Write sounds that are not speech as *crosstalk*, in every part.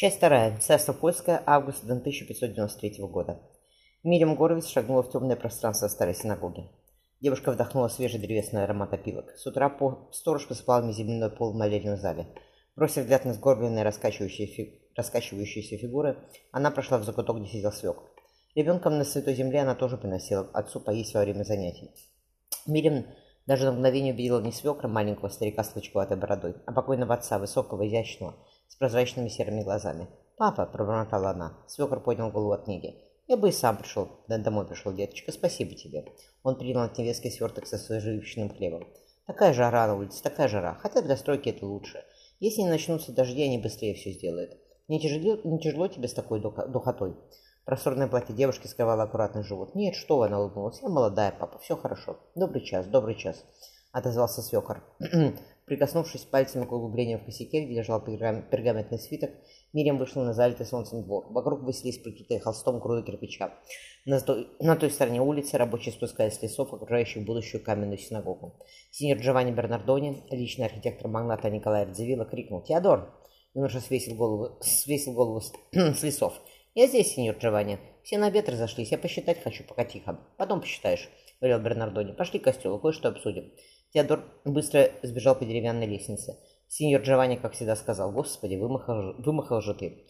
Часть вторая. Царство Польское. Август 1593 года. Мириам Горовиц шагнула в темное пространство старой синагоги. Девушка вдохнула свежий древесный аромат опилок. С утра по... сторож посыпал мне земляной пол в молельном зале. Бросив взгляд на сгорбленные раскачивающиеся, фи... раскачивающиеся фигуры, она прошла в закуток, где сидел свек. Ребенком на Святой Земле она тоже приносила отцу поесть во время занятий. Мириам даже на мгновение увидела не свекра маленького старика с клочковатой бородой, а покойного отца, высокого, изящного, с прозрачными серыми глазами. «Папа!» – пробормотала она. Свекр поднял голову от книги. Я бы и сам пришел, домой пришел, деточка, спасибо тебе. Он принял от невестки сверток со свежевыпеченным хлебом. Такая жара на улице, такая жара. Хотя для стройки это лучше. Если не начнутся дожди, они быстрее все сделают. Не тяжело, не тяжело тебе с такой духотой? Просторное платье девушки скрывало аккуратный живот. Нет, что вы, она улыбнулась. Я молодая, папа, все хорошо. Добрый час, добрый час, отозвался свекор. *clears throat* Прикоснувшись пальцами к углублению в косяке, где лежал пергаментный свиток, Мириам вышла на залитый солнцем двор. Вокруг высились прикрытые холстом груды кирпича. На той, на той стороне улицы рабочие спускались с лесов, окружающих будущую каменную синагогу. Сеньор Джованни Бернардони, личный архитектор магната Николая Радзивилла, крикнул «Теодор!» Юноша свесил голову, свесил голову с, *clears throat* с лесов. «Я здесь, сеньор Джованни. Все на обед разошлись. Я посчитать хочу, пока тихо. Потом посчитаешь», — говорил Бернардони. «Пошли к костелу, кое-что обсудим». Теодор быстро сбежал по деревянной лестнице. Сеньор Джованни, как всегда, сказал, «Господи, вымахал, вымахал же ты».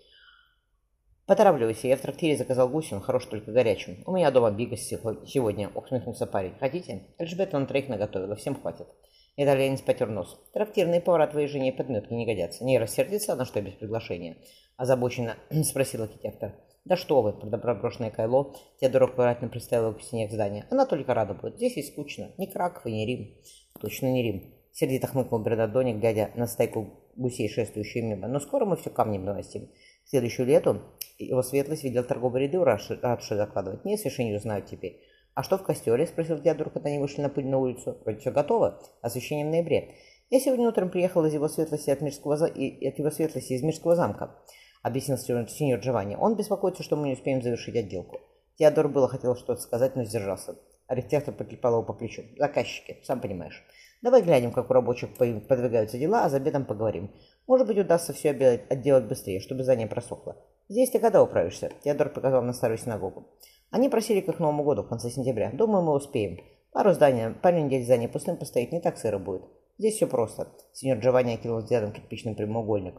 «Поторапливайся, я в трактире заказал гусь, он хорош только горячим. У меня дома бигас сегодня», — усмехнулся парень. «Хотите? Эльжбета на троих наготовила, всем хватит». Итальянец потер нос. «Трактирные повара твоей жене подметки не годятся. Не рассердится она, что без приглашения?» Озабоченно *clears throat* спросил архитектор. «Да что вы!» – доброброшенное Кайло Теодор аккуратно представил к стене здания. «Она только рада будет. Здесь и скучно. Ни Краков ни Рим». «Точно не Рим. Сердито хмыкнул Бернадони, глядя на стайку гусей, шествующую мимо. Но скоро мы все камнем навостим. К следующему лету его светлость видел торговые ряды, радше закладывать. Не, не узнают теперь. «А что в костеле?» – спросил Теодор, когда они вышли на пыльную улицу. «Вроде все готово. Освещение в ноябре. Я сегодня утром приехал из его светлости от Мирского, и от его светлости из Мирского замка», – объяснил сеньор Джованни. «Он беспокоится, что мы не успеем завершить отделку». Теодор было хотел что-то сказать, но сдержался. Архитектор потрепал его по плечу. «Заказчики, сам понимаешь». Давай глянем, как у рабочих подвигаются дела, а за обедом поговорим. Может быть, удастся все отделать быстрее, чтобы здание просохло. Здесь ты когда управишься? Теодор показал на старую синагогу. Они просили к их Новому году, в конце сентября. Думаю, мы успеем. Пару зданий, пару недель здание пустым постоит, не так сыро будет. Здесь все просто. Сеньор Джованни окинул взглядом кирпичный прямоугольник.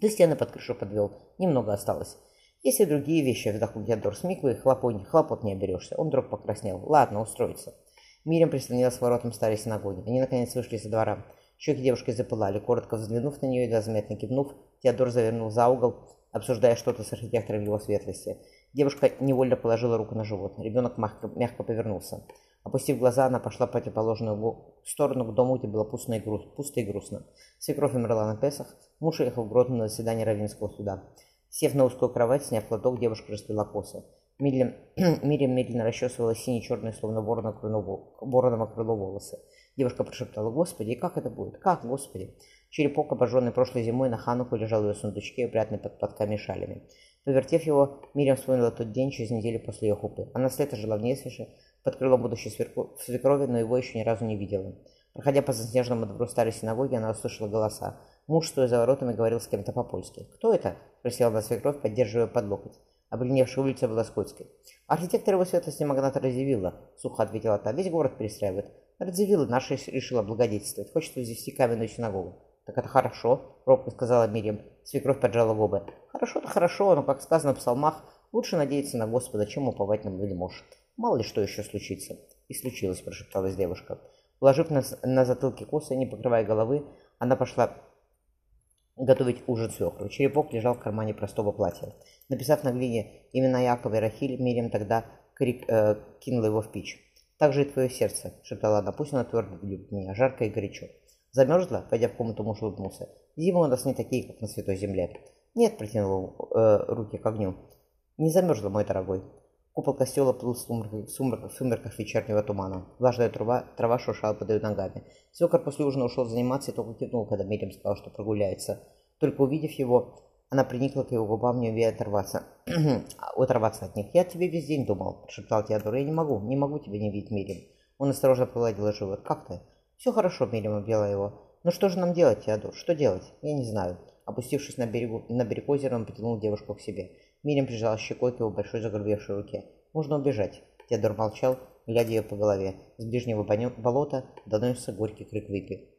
Ты стены под крышу подвел. Немного осталось. Есть и другие вещи, вздохнул Теодор. С Миквой хлопот, хлопот не оберешься. Он вдруг покраснел. Ладно, устроится. Мирим прислонилась к воротам старой синагоги. Они, наконец, вышли со двора. Щеки девушки запылали. Коротко взглянув на нее и заметно кивнув, Теодор завернул за угол, обсуждая что-то с архитектором его светлости. Девушка невольно положила руку на живот. Ребенок мягко, мягко повернулся. Опустив глаза, она пошла по противоположную сторону к дому, где было пусто и, груз, пусто и грустно. Свекровь умерла на Песах, муж уехал в Гродно на заседание Равенского суда. Сев на узкую кровать, сняв платок, девушка расплела косы. Мирим, Мирим медленно расчесывала синие-черные, словно ворона вороново крыло волосы. Девушка прошептала, «Господи, как это будет? Как, Господи?» Черепок, обожженный прошлой зимой, на хануху лежал в ее сундучке, упрятанный под подками и шалями. Повертев его, Мирим вспомнила тот день через неделю после ее хупы. Она с лета жила в Несвише, под крылом будущей свекрови, но его еще ни разу не видела. Проходя по заснеженному двору старой синагоги, она услышала голоса. Муж, стоя за воротами, говорил с кем-то по-польски. «Кто это?» – спросила она свекровь, поддерживая под локоть. Обледеневшая улица была скользкой. «Архитектор его светлости магната Радзивилла», — сухо ответила та. «Весь город перестраивает. Радзивилла наша решила благодетельствовать. Хочет возвести каменную синагогу». «Так это хорошо», — робко сказала Мирьям. Свекровь поджала губы. «Хорошо-то хорошо, но, как сказано в псалмах, лучше надеяться на Господа, чем уповать на вельмож. Мало ли что еще случится». «И случилось», — прошепталась девушка. Положив на, на затылке косы, не покрывая головы, она пошла готовить ужин свекру. Черепок лежал в кармане простого платья. Написав на глине имена Якова и Рахиль, Мирим тогда крик, э, кинула его в печь. «Так же и твое сердце», — шептала она, — «пусть оно твердо любит меня, жарко и горячо». Замерзла, пойдя в комнату, муж улыбнулся. «Зимы у нас не такие, как на Святой Земле». «Нет», — протянул э, руки к огню. «Не замерзла, мой дорогой». Купол костела плыл в сумерках, в сумерках, в сумерках вечернего тумана. Влажная трава, трава шуршала под ее ногами. Свекор после ужина ушел заниматься и только кивнул, когда Мирим сказал, что прогуляется. Только увидев его, она приникла к его губам, не умея оторваться, оторваться от них. «Я тебе весь день думал», – шептал Теодор. «Я не могу, не могу тебя не видеть, Мирим». Он осторожно погладил живот. «Как ты?» «Все хорошо», – Мирим обвела его. «Ну что же нам делать, Теодор? Что делать? Я не знаю». Опустившись на, берегу, на берег озера, он притянул девушку к себе. Мирим прижал щекой к его большой загрубевшей руке. «Можно убежать». Теодор молчал, глядя ее по голове. С ближнего болота доносится горький крик выпи.